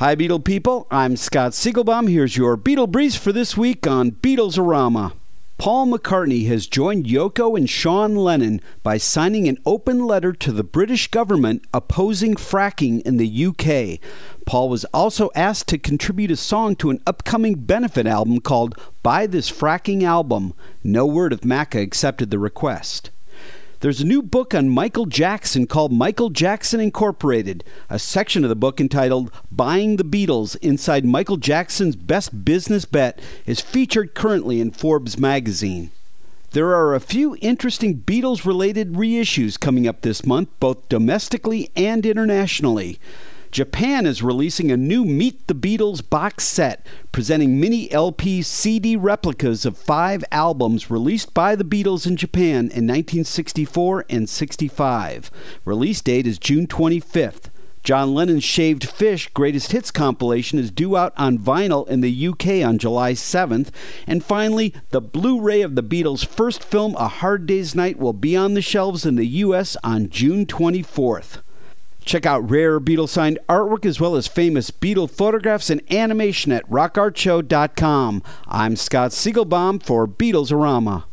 Hi, Beetle people. I'm Scott Segelbaum. Here's your Beetle Breeze for this week on Beatlesorama. Paul McCartney has joined Yoko and Sean Lennon by signing an open letter to the British government opposing fracking in the UK. Paul was also asked to contribute a song to an upcoming benefit album called Buy This Fracking Album. No word if Macca accepted the request. There's a new book on Michael Jackson called Michael Jackson Incorporated. A section of the book entitled Buying the Beatles Inside Michael Jackson's Best Business Bet is featured currently in Forbes magazine. There are a few interesting Beatles related reissues coming up this month, both domestically and internationally. Japan is releasing a new Meet the Beatles box set, presenting mini LP CD replicas of five albums released by the Beatles in Japan in 1964 and 65. Release date is June 25th. John Lennon's Shaved Fish Greatest Hits compilation is due out on vinyl in the UK on July 7th. And finally, the Blu ray of the Beatles' first film, A Hard Day's Night, will be on the shelves in the US on June 24th. Check out rare Beatle signed artwork as well as famous Beatle photographs and animation at rockartshow.com. I'm Scott Segelbaum for Beatlesorama.